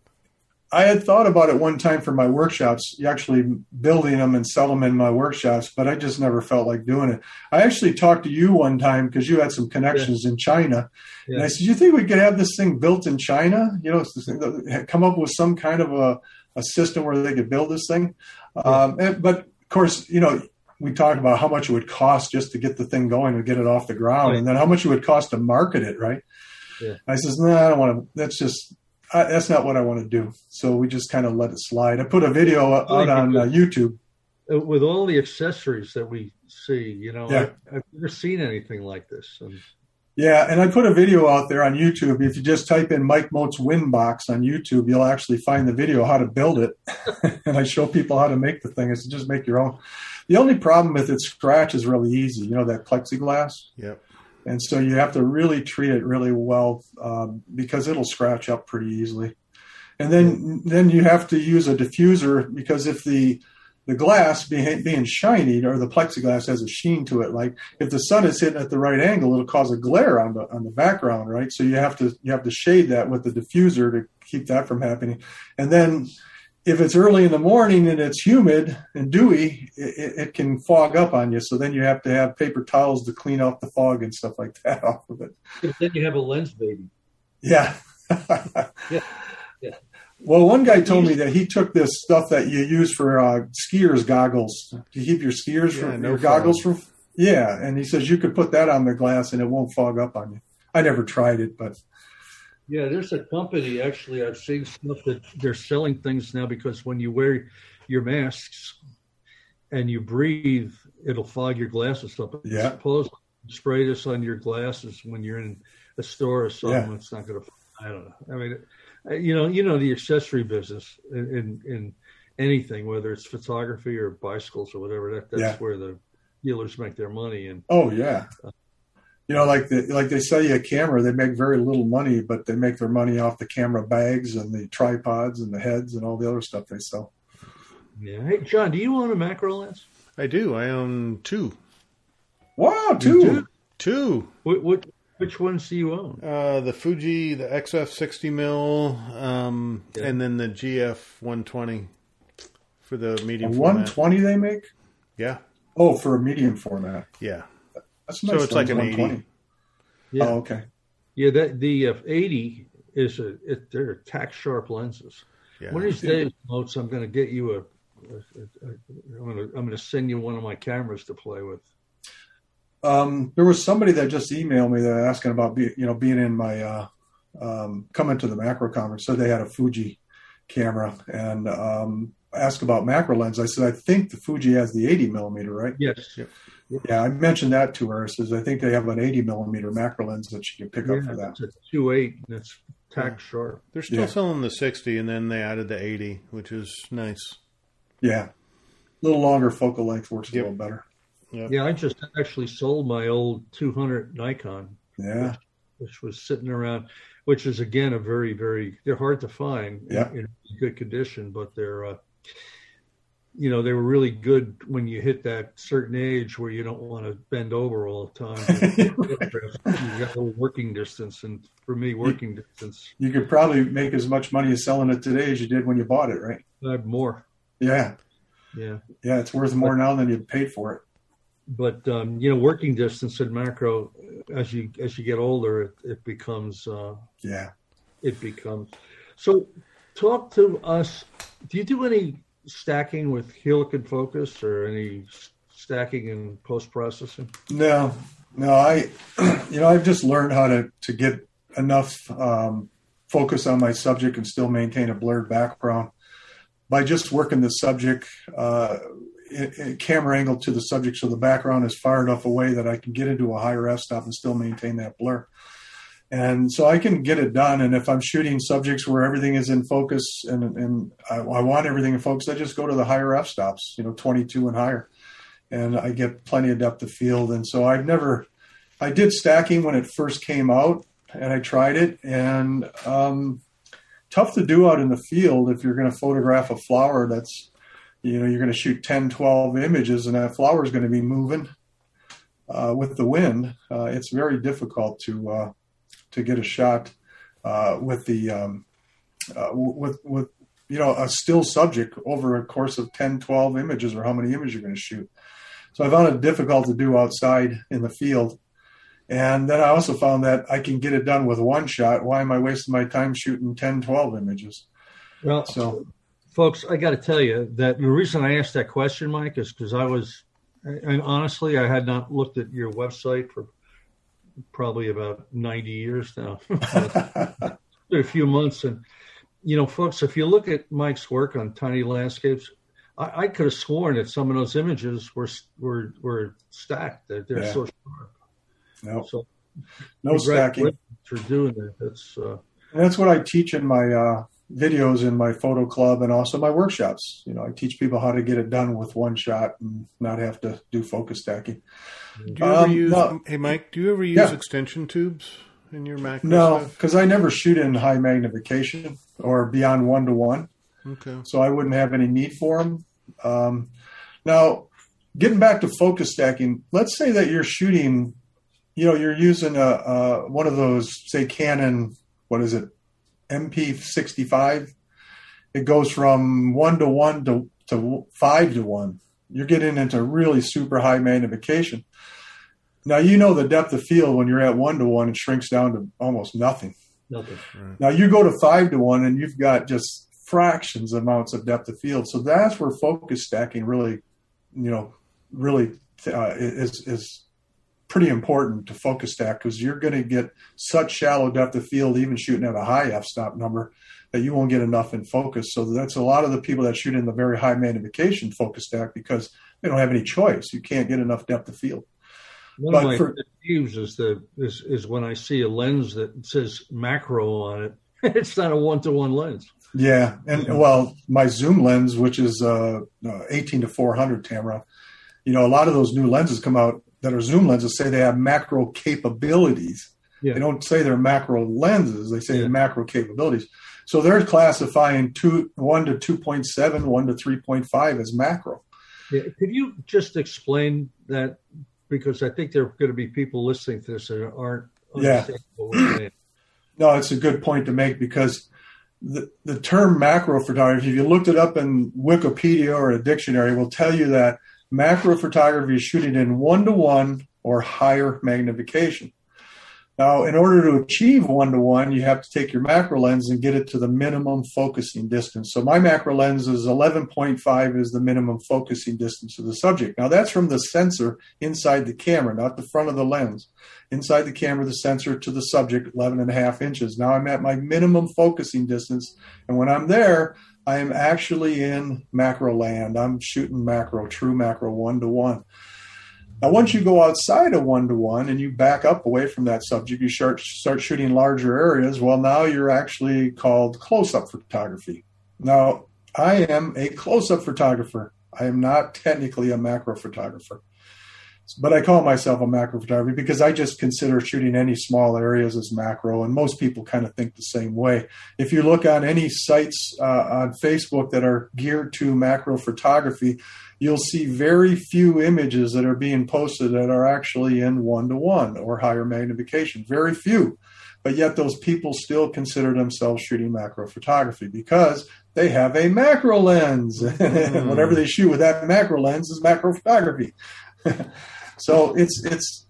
I had thought about it one time for my workshops, actually building them and sell them in my workshops, but I just never felt like doing it. I actually talked to you one time because you had some connections yeah. in China, yeah. and I said, "You think we could have this thing built in China? You know, come up with some kind of a, a system where they could build this thing." Yeah. Um, and, but of course, you know, we talked about how much it would cost just to get the thing going and get it off the ground, right. and then how much it would cost to market it, right? I says, "No, nah, I don't want to. That's just I, that's not what I want to do. So we just kind of let it slide. I put a video out on uh, YouTube. Uh, with all the accessories that we see, you know, yeah. I, have never seen anything like this. And, yeah, and I put a video out there on YouTube. If you just type in Mike Moats Windbox on YouTube, you'll actually find the video how to build it. and I show people how to make the thing. It's just make your own. The only problem with it, scratch is really easy. You know that plexiglass. Yep and so you have to really treat it really well um, because it'll scratch up pretty easily. And then then you have to use a diffuser because if the the glass being, being shiny or the plexiglass has a sheen to it, like if the sun is hitting at the right angle, it'll cause a glare on the on the background, right? So you have to you have to shade that with the diffuser to keep that from happening. And then if it's early in the morning and it's humid and dewy, it, it, can fog up on you. So then you have to have paper towels to clean off the fog and stuff like that off of it. Then you have a Lensbaby. Yeah. yeah. Yeah. Well, one guy told me that he took this stuff that you use for uh, skiers goggles to keep your skiers yeah, from no your goggles from. Yeah, and he says you could put that on the glass and it won't fog up on you. I never tried it, but yeah, there's a company actually. I've seen stuff that they're selling things now because when you wear your masks and you breathe, it'll fog your glasses up. Yeah. Suppose spray this on your glasses when you're in a store or something. Yeah. It's not going to. I don't know. I mean, you know, you know the accessory business in in, in anything, whether it's photography or bicycles or whatever. That that's yeah. where the dealers make their money. And oh yeah. Uh, you know, like the, like they sell you a camera, they make very little money, but they make their money off the camera bags and the tripods and the heads and all the other stuff they sell. Yeah. Hey, John, do you own a macro lens? I do. I own two. Wow, two. Two. What, what, which ones do you own? Uh, the Fuji, the XF 60 mil, um, yeah. and then the GF 120 for the medium. 120 they make. Yeah. Oh, for a medium format. Yeah. That's nice so it's like an 80. Yeah. Oh, okay. Yeah, that the uh, 80 is a it, they're tack sharp lenses. Yeah. One of these days, Moats, I'm going to get you a. a, a, a I'm going to I'm going to send you one of my cameras to play with. Um, there was somebody that just emailed me that asking about be, you know being in my uh, um, coming to the macro conference. Said they had a Fuji camera and um, asked about macro lens. I said I think the Fuji has the 80 millimeter, right? Yes. Yep. Yeah, I mentioned that to her. Says I think they have an 80 millimeter macro lens that she can pick yeah, up for that. It's a two eight. That's tack sharp. They're still yeah. selling the 60, and then they added the 80, which is nice. Yeah, a little longer focal length works yep. a little better. Yep. Yeah, I just actually sold my old 200 Nikon. Yeah, which, which, was sitting around, which is again a very very they're hard to find yeah. in, in good condition, but they're. Uh, you know, they were really good when you hit that certain age where you don't want to bend over all the time. you got a working distance, and for me, working you, distance. You could probably make as much money selling it today as you did when you bought it, right? Uh, more. Yeah. Yeah. Yeah, it's worth more but, now than you paid for it. But um, you know, working distance in macro, as you as you get older, it, it becomes. Uh, yeah. It becomes. So, talk to us. Do you do any stacking with Helicon Focus or any stacking in post processing? No, No, I, you know, I've just learned how to to get enough um, focus on my subject and still maintain a blurred background by just working the subject uh, camera angle to the subject so the background is far enough away that I can get into a higher f-stop and still maintain that blur. And so I can get it done. And if I'm shooting subjects where everything is in focus and, and I, I want everything in focus, I just go to the higher f-stops, you know, 22 and higher. And I get plenty of depth of field. And so I've never, I did stacking when it first came out and I tried it. And um, tough to do out in the field if you're going to photograph a flower that's you know you're going to shoot 10 12 images and that flower is going to be moving uh, with the wind uh, it's very difficult to uh, to get a shot uh, with the um, uh, with with you know a still subject over a course of 10 12 images or how many images you're going to shoot. So i found it difficult to do outside in the field. And then i also found that i can get it done with one shot. Why am i wasting my time shooting 10 12 images? Well so folks, I got to tell you that the reason I asked that question, Mike, is because I was, and honestly, I had not looked at your website for probably about 90 years now, a few months. And, you know, folks, if you look at Mike's work on tiny landscapes, I, I could have sworn that some of those images were were were stacked. They're, they're yeah. so sharp. No, so no stacking for doing that. That's uh, that's what I teach in my uh, videos in my photo club and also my workshops. You know, I teach people how to get it done with one shot and not have to do focus stacking. Do you ever um, use? No, hey, Mike, do you ever use yeah. extension tubes in your Mac? No, because I never shoot in high magnification or beyond one to one. Okay. So I wouldn't have any need for them. Um, now, getting back to focus stacking, let's say that you're shooting, you know, you're using a, a one of those, say, Canon. What is it? MP65, it goes from one to one to, to five to one. You're getting into really super high magnification. Now you know the depth of field when you're at one to one, it shrinks down to almost nothing. Nothing. Right. Now you go to five to one, and you've got just fractions amounts of depth of field. So that's where focus stacking really, you know, really uh, is is pretty important to focus stack because you're going to get such shallow depth of field, even shooting at a high f-stop number, that you won't get enough in focus. So that's a lot of the people that shoot in the very high magnification focus stack because they don't have any choice. You can't get enough depth of field. One but of my for, views is the is, is when I see a lens that says macro on it. it's not a one to one lens. Yeah, and well, my zoom lens, which is uh, 18 to 400 Tamron, you know, a lot of those new lenses come out that are zoom lenses say they have macro capabilities. Yeah. They don't say they're macro lenses. They say yeah. they're macro capabilities. So they're classifying two, one to 2.7, one to 3.5 as macro. Yeah. Could you just explain that? Because I think there are going to be people listening to this that aren't yeah. No, it's a good point to make because the, the term macro photography, if you looked it up in Wikipedia or a dictionary, will tell you that macro photography is shooting in one to one or higher magnification. Now, in order to achieve one to one, you have to take your macro lens and get it to the minimum focusing distance. So my macro lens is 11.5 is the minimum focusing distance of the subject. Now that's from the sensor inside the camera, not the front of the lens. Inside the camera, the sensor to the subject, 11 and a half inches. Now I'm at my minimum focusing distance. And when I'm there, I am actually in macro land. I'm shooting macro, true macro, one to one. Now, once you go outside of one to one and you back up away from that subject, you start start shooting larger areas. Well, now you're actually called close up photography. Now, I am a close up photographer. I am not technically a macro photographer but I call myself a macro photographer because I just consider shooting any small areas as macro, and most people kind of think the same way. If you look on any sites uh, on Facebook that are geared to macro photography, you'll see very few images that are being posted that are actually in one to one or higher magnification. Very few. But yet, those people still consider themselves shooting macro photography because they have a macro lens. Mm. Whatever they shoot with that macro lens is macro photography. So it's it's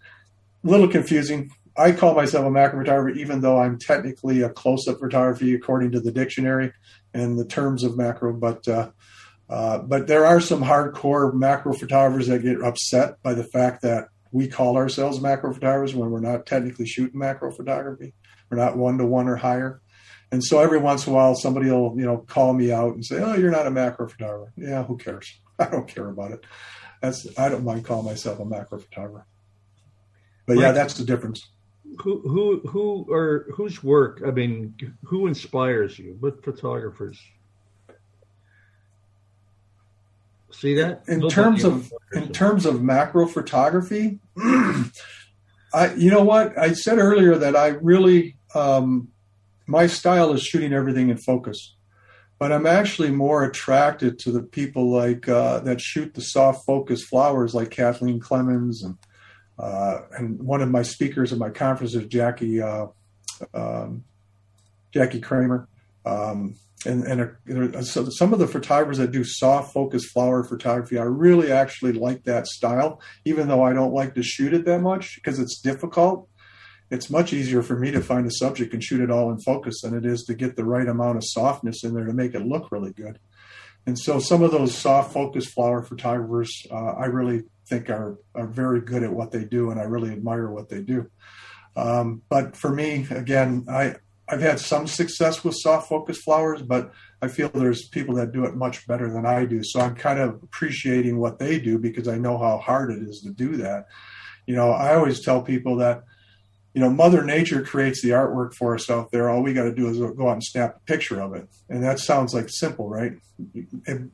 a little confusing. I call myself a macro photographer, even though I'm technically a close-up photography according to the dictionary and the terms of macro. But uh, uh, but there are some hardcore macro photographers that get upset by the fact that we call ourselves macro photographers when we're not technically shooting macro photography. We're not one to one or higher. And so every once in a while, somebody will, you know, call me out and say, "Oh, you're not a macro photographer." Yeah, who cares? I don't care about it. That's I don't mind calling myself a macro photographer. But yeah, that's the difference. Who who who or whose work? I mean, who inspires you? What photographers? See that in terms of in terms of macro photography, I you know what I said earlier that I really um, my style is shooting everything in focus, but I'm actually more attracted to the people like uh, that shoot the soft focus flowers like Kathleen Clemons and uh, and one of my speakers at my conference is Jackie uh, um, Jackie Kramer. Um, and and a, so some of the photographers that do soft focus flower photography, I really actually like that style, even though I don't like to shoot it that much because it's difficult. It's much easier for me to find a subject and shoot it all in focus than it is to get the right amount of softness in there to make it look really good. And so some of those soft focus flower photographers, uh, I really think are are very good at what they do, and I really admire what they do. Um, but for me, again, I I've had some success with soft focus flowers, but I feel there's people that do it much better than I do. So I'm kind of appreciating what they do because I know how hard it is to do that. You know, I always tell people that, you know, Mother Nature creates the artwork for us out there. All we got to do is go out and snap a picture of it. And that sounds like simple, right?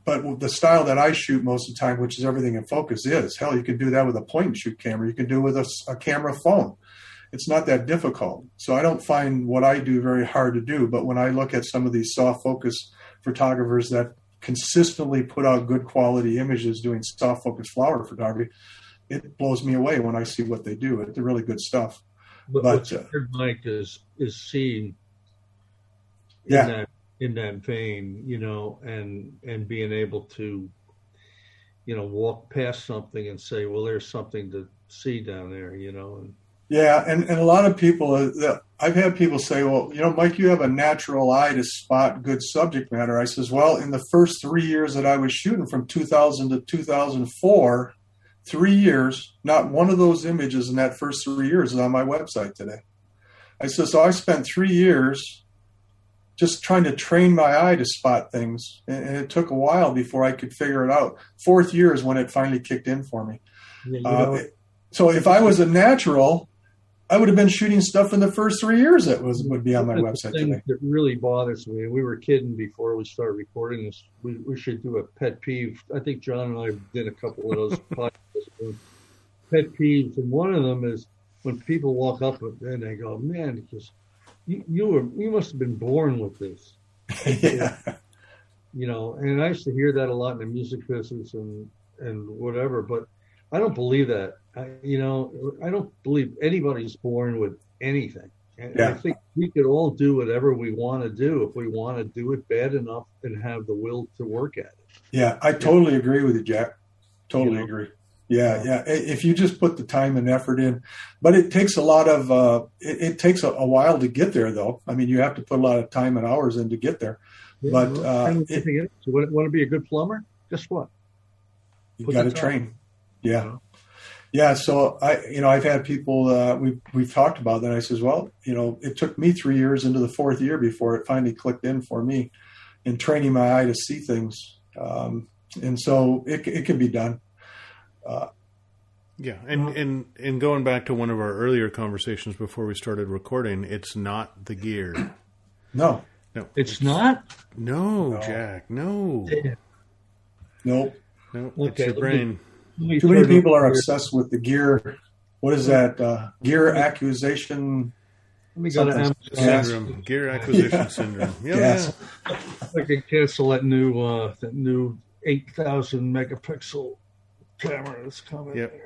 But the style that I shoot most of the time, which is everything in focus, is hell, you can do that with a point and shoot camera. You can do it with a, a camera phone it's not that difficult. So I don't find what I do very hard to do. But when I look at some of these soft focus photographers that consistently put out good quality images doing soft focus flower photography, it blows me away when I see what they do. It's really good stuff. But, but uh, Mike is is seen in yeah. that in that vein, you know, and and being able to, you know, walk past something and say, well, there's something to see down there, you know, and yeah, and, and a lot of people, uh, I've had people say, well, you know, Mike, you have a natural eye to spot good subject matter. I says, well, in the first three years that I was shooting from 2000 to 2004, three years, not one of those images in that first three years is on my website today. I said, so I spent three years just trying to train my eye to spot things. And it took a while before I could figure it out. Fourth year is when it finally kicked in for me. Yeah, uh, so if I was a natural, I would have been shooting stuff in the first three years that was would be on my website today. That really bothers me. We were kidding before we started recording this. We, we should do a pet peeve. I think John and I did a couple of those podcasts. Pet peeves, and one of them is when people walk up and they go, "Man, because you, you were you must have been born with this." yeah. You know, and I used to hear that a lot in the music business and and whatever, but I don't believe that. I, you know, I don't believe anybody's born with anything. And yeah. I think we could all do whatever we want to do if we want to do it bad enough and have the will to work at it. Yeah, I totally agree with you, Jack. Totally you know? agree. Yeah, yeah. If you just put the time and effort in, but it takes a lot of. Uh, it, it, takes a, a, while to get there, though. I mean, you have to put a lot of time and hours in to get there. Yeah, but uh, it, so want to be a good plumber? Guess what? You got to train. Yeah. You know? Yeah, so I, you know, I've had people uh, we've we've talked about that. I says, well, you know, it took me three years into the fourth year before it finally clicked in for me, in training my eye to see things, um, and so it it can be done. Uh, yeah, and and and going back to one of our earlier conversations before we started recording, it's not the gear. No, no, it's, it's not. No, no, Jack, no. Nope. No, okay, it's your brain. Me, too many people are obsessed with the gear. What is that? Uh, gear accusation. Let me go to Amazon. Syndrome. Gear acquisition yeah. syndrome. Yeah, yes. yeah. I can cancel that new uh, that new eight thousand megapixel camera that's coming. Yep.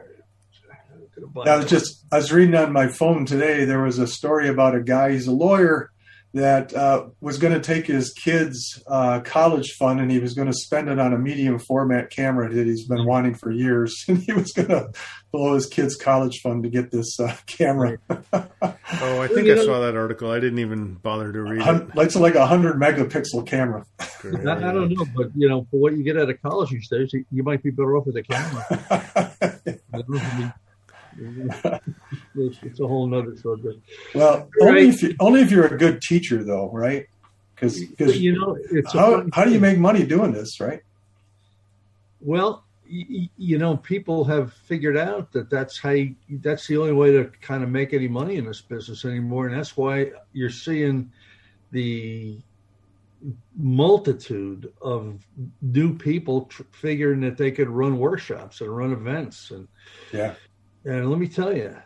I was just I was reading on my phone today. There was a story about a guy. He's a lawyer that uh, was going to take his kids' uh, college fund and he was going to spend it on a medium format camera that he's been wanting for years. And he was going to blow his kids' college fund to get this uh, camera. oh, I think I saw that article. I didn't even bother to read it. It's like a hundred megapixel camera. I, I, don't know, but you know, for what you get out of college these days, you, you might be better off with a camera. it's, it's a whole nother subject. Well, Right. only if you, only if you're a good teacher, though, right? Because you know, it's how how do you make money doing this, right? Well, you know, people have figured out that that's how you, that's the only way to kind of make any money in this business anymore, and that's why you're seeing the multitude of new people tr- figuring that they could run workshops and run events, and Yeah, and let me tell you,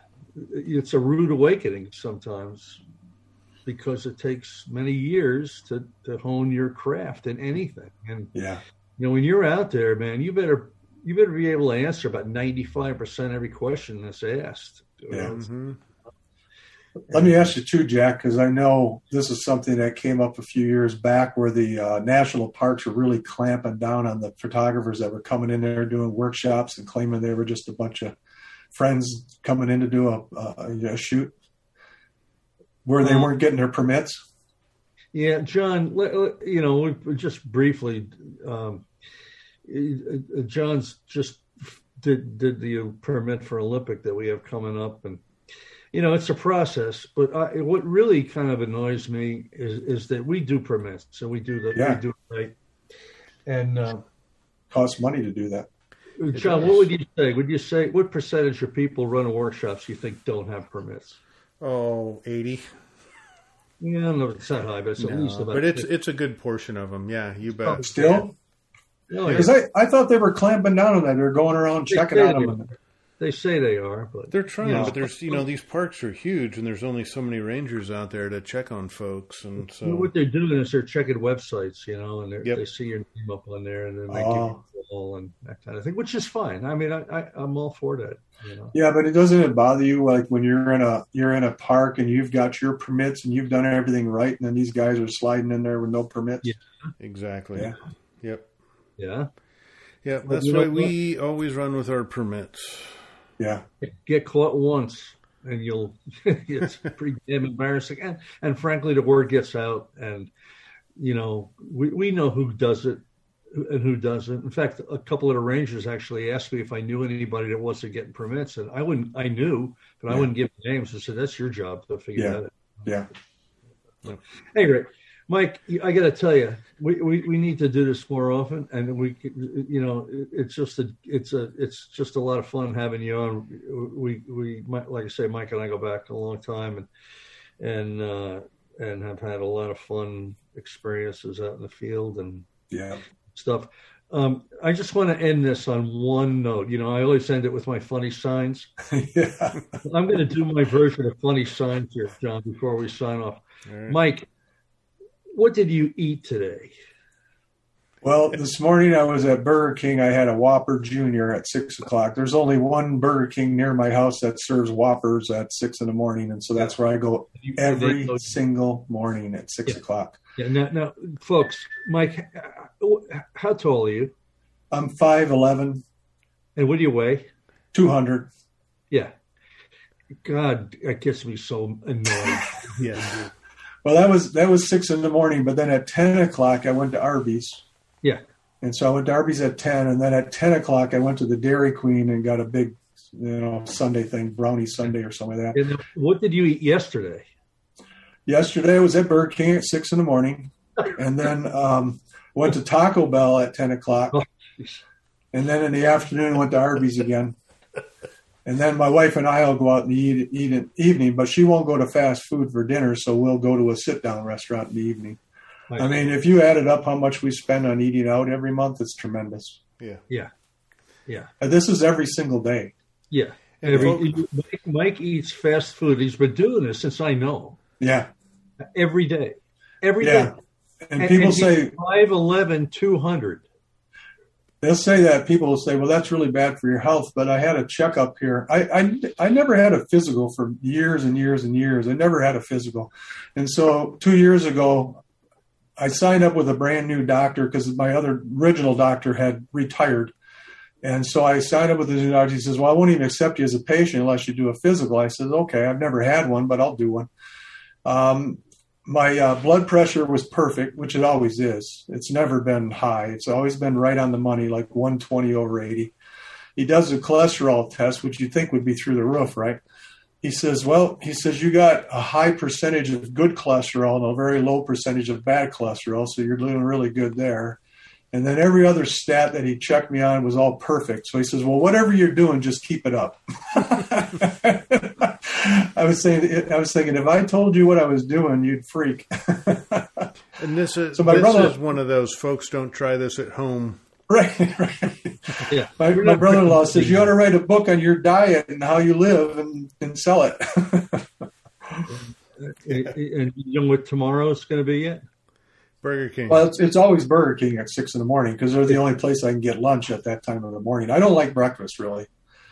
it's a rude awakening sometimes because it takes many years to to hone your craft in anything, and yeah, you know, when you're out there, man, you better you better be able to answer about ninety five percent every question that's asked. Yeah. know? Mhm. Let me ask you too, Jack, because I know this is something that came up a few years back where the uh, national parks were really clamping down on the photographers that were coming in there doing workshops and claiming they were just a bunch of friends coming in to do a, a, a shoot where they Um, weren't getting their permits. Yeah, John. You know, just briefly, um, uh, John's just did did the permit for Olympic that we have coming up, and you know, it's a process. But I, what really kind of annoys me is is that we do permits, so we do the Yeah. we do it right, and. Uh, Costs money to do that. John, what would you say? Would you say what percentage of people running workshops you think don't have permits? Oh, 80. Yeah, no, it's not high, but it's at least about. but it's it's a good portion of them. Yeah, you bet. Still, Oh, yeah. because I, I thought they were clamping down on that. They're going around checking say on them. They say they are, but They're trying, Yeah. but there's you know these parks are huge, and there's only so many rangers out there to check on folks, and You know, so what they're doing is they're checking websites, you know, and they're, Yep. they see your name up on there, and then they Oh. give you a call and that kind of thing, which is fine. I mean, I, I I'm all for that. You know, Yeah, but it doesn't it bother you like when you're in a you're in a park and you've got your permits and you've done everything right, and then these guys are sliding in there with no permits. Yeah. exactly. Yeah. Yep. yeah. Yeah, that's you why we always run with our permits. Yeah, Get caught once, and you'll it's pretty damn embarrassing. And and frankly, the word gets out, and you know, we we know who does it and who doesn't. In fact, a couple of the rangers actually asked me if I knew anybody that wasn't getting permits, and I wouldn't. I knew, but I wouldn't give names. I said that's your job to figure Yeah. that out. yeah. Anyway, Mike, I got to tell you, we, we, we need to do this more often, and we, you know, it- it's just a, it's a, it's just a lot of fun having you on. We, we, might- like I say, Mike and I go back a long time, and and uh, and have had a lot of fun experiences out in the field and Yeah. stuff. Um, I just want to end this on one note. You know, I always end it with my funny signs. yeah. I'm going to do my version of funny signs here, John, before we sign off. All right. Mike, what did you eat today? Well, this morning I was at Burger King. I had a Whopper Junior at six o'clock. There's only one Burger King near my house that serves Whoppers at six in the morning, and so that's where I go every single morning at six Yeah. o'clock. Yeah, now, now, folks, Mike, how tall are you, I'm five eleven, and what do you weigh? two hundred. Yeah. God, that gets me so annoyed. Yeah. Well, that was that was six in the morning, but then at ten o'clock I went to Arby's. Yeah. And so I went to Arby's at ten, and then at ten o'clock I went to the Dairy Queen and got a big, you know, sundae thing, brownie sundae or something like that. And what did you eat yesterday? Yesterday I was at Burger King at six in the morning, and then um, went to Taco Bell at ten o'clock, Oh, and then in the afternoon went to Arby's again. And then my wife and I will go out and eat eat in evening, but she won't go to fast food for dinner, so we'll go to a sit down restaurant in the evening. I mean, if you added up how much we spend on eating out every month, it's tremendous. Yeah. yeah, yeah, And this is every single day. yeah. And Every, Mike, Mike eats fast food. He's been doing this since I know Yeah, every day. Every day. yeah. And people say 5'11, 200. They'll say that people will say, "Well, that's really bad for your health." But I had a checkup here. I, I I never had a physical for years and years and years. I never had a physical, and so two years ago, I signed up with a brand new doctor because my other original doctor had retired. And so I signed up with the new doctor. He says, Well, I won't even accept you as a patient unless you do a physical. I said, Okay, I've never had one, but I'll do one. Um, my uh, blood pressure was perfect, which it always is. It's never been high. It's always been right on the money, like 120 over 80. he does a cholesterol test, which you think would be through the roof, right? He says, well, he says you got a high percentage of good cholesterol and a very low percentage of bad cholesterol, so you're doing really good there. And then every other stat that he checked me on was all perfect. So he says, "Well, whatever you're doing, just keep it up." I was saying, I was thinking, if I told you what I was doing, you'd freak. and this is so my this brother, is one of those folks. Don't try this at home. Right, right. Yeah. My, my brother-in-law says you ought to write a book on your diet and how you live and, and sell it. and you know what tomorrow is going to be yet? Burger King. Well, it's, it's always Burger King at six in the morning because they're the only place I can get lunch at that time of the morning. I don't like breakfast really.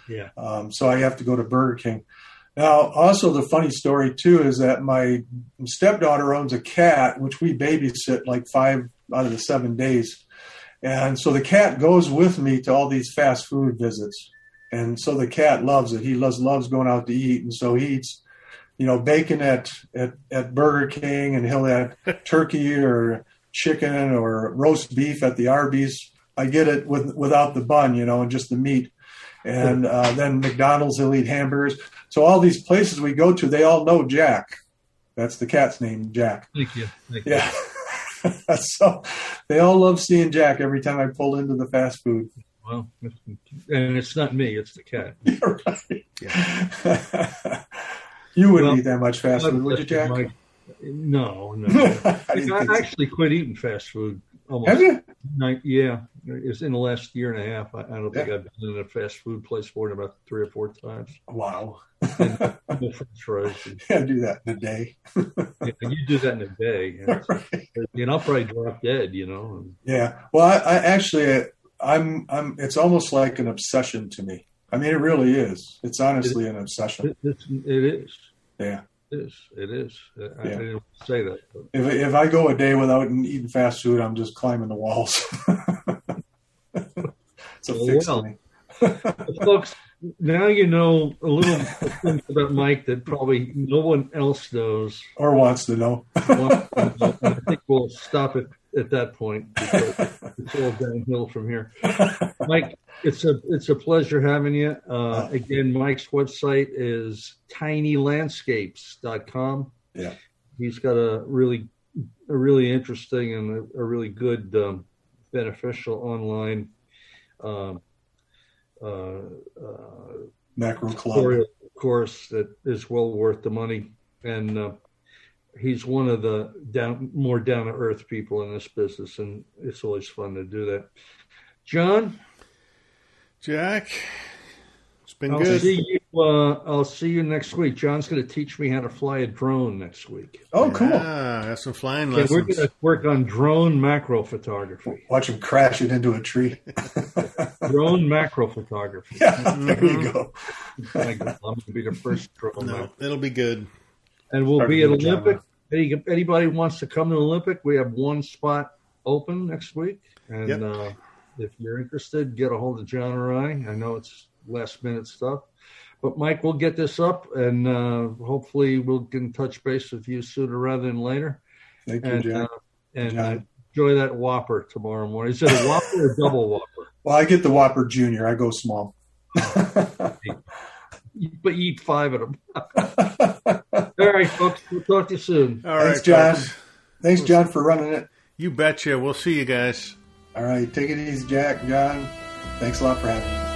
Yeah. Um, so I have to go to Burger King. Now, also the funny story too is that my stepdaughter owns a cat, which we babysit like five out of the seven days, and so the cat goes with me to all these fast food visits, and so the cat loves it. He loves loves going out to eat, and so he eats you know, bacon at, at, at Burger King and he'll have turkey or chicken or roast beef at the Arby's. I get it with, without the bun, you know, and just the meat. And uh, then McDonald's, he'll eat hamburgers. So all these places we go to, they all know Jack. That's the cat's name, Jack. Thank you. Thank yeah. so they all love seeing Jack every time I pull into the fast food. Well, and it's not me; it's the cat. right. Yeah. You wouldn't well, eat that much fast food, would you, Jack? My, no, no. I, I actually quit eating fast food. Almost. Have you? Night, yeah, it's in the last year and a half. I, I don't think I've been in a fast food place more than about three or four times. Wow. and French fries. yeah, do that in a day. yeah, you do that in a day. And, right. and I'll probably drop dead, you know. Yeah. Well, I, I actually, I'm, I'm. It's almost like an obsession to me. I mean, it really is. It's honestly it, an obsession. It, it is. Yeah. It is. It is. I yeah. didn't say that. But. If if I go a day without eating fast food, I'm just climbing the walls. it's a fix well, me. folks, now you know a little things about Mike that probably no one else knows or wants to know. I think we'll stop it at that point. it's all downhill from here. Mike, it's a it's a pleasure having you. Uh, again, Mike's website is tinylandscapes.com. Yeah, he's got a really a really interesting and a, a really good um, beneficial online um, uh, uh, macro club course that is well worth the money and uh, he's one of the down more down to earth people in this business, and it's always fun to do that. John, Jack, it's been I'll good. See you, uh, I'll see you next week. John's going to teach me how to fly a drone next week. Oh, cool! Yeah, have some flying okay, lessons. We're going to work on drone macro photography. Watch him crash it into a tree. drone macro photography. Yeah, there you go. I'm going to be the first drone. No, it'll be good and we'll be at Olympic. Any, anybody wants to come to Olympic, we have one spot open next week, and yep. uh, if you're interested, get a hold of John or I. I know it's last minute stuff, but Mike, we'll get this up, and uh, hopefully we'll get in touch base with you sooner rather than later. Thank you, and, John. Uh, and John. enjoy that Whopper tomorrow morning. Is it a Whopper or a double Whopper? Well, I get the Whopper Junior. I go small. but you eat five of them. All right, folks. We'll talk to you soon. All Thanks, right, John. Folks. Thanks, John, for running it. You betcha. We'll see you guys. All right. Take it easy, Jack, John. Thanks a lot for having me.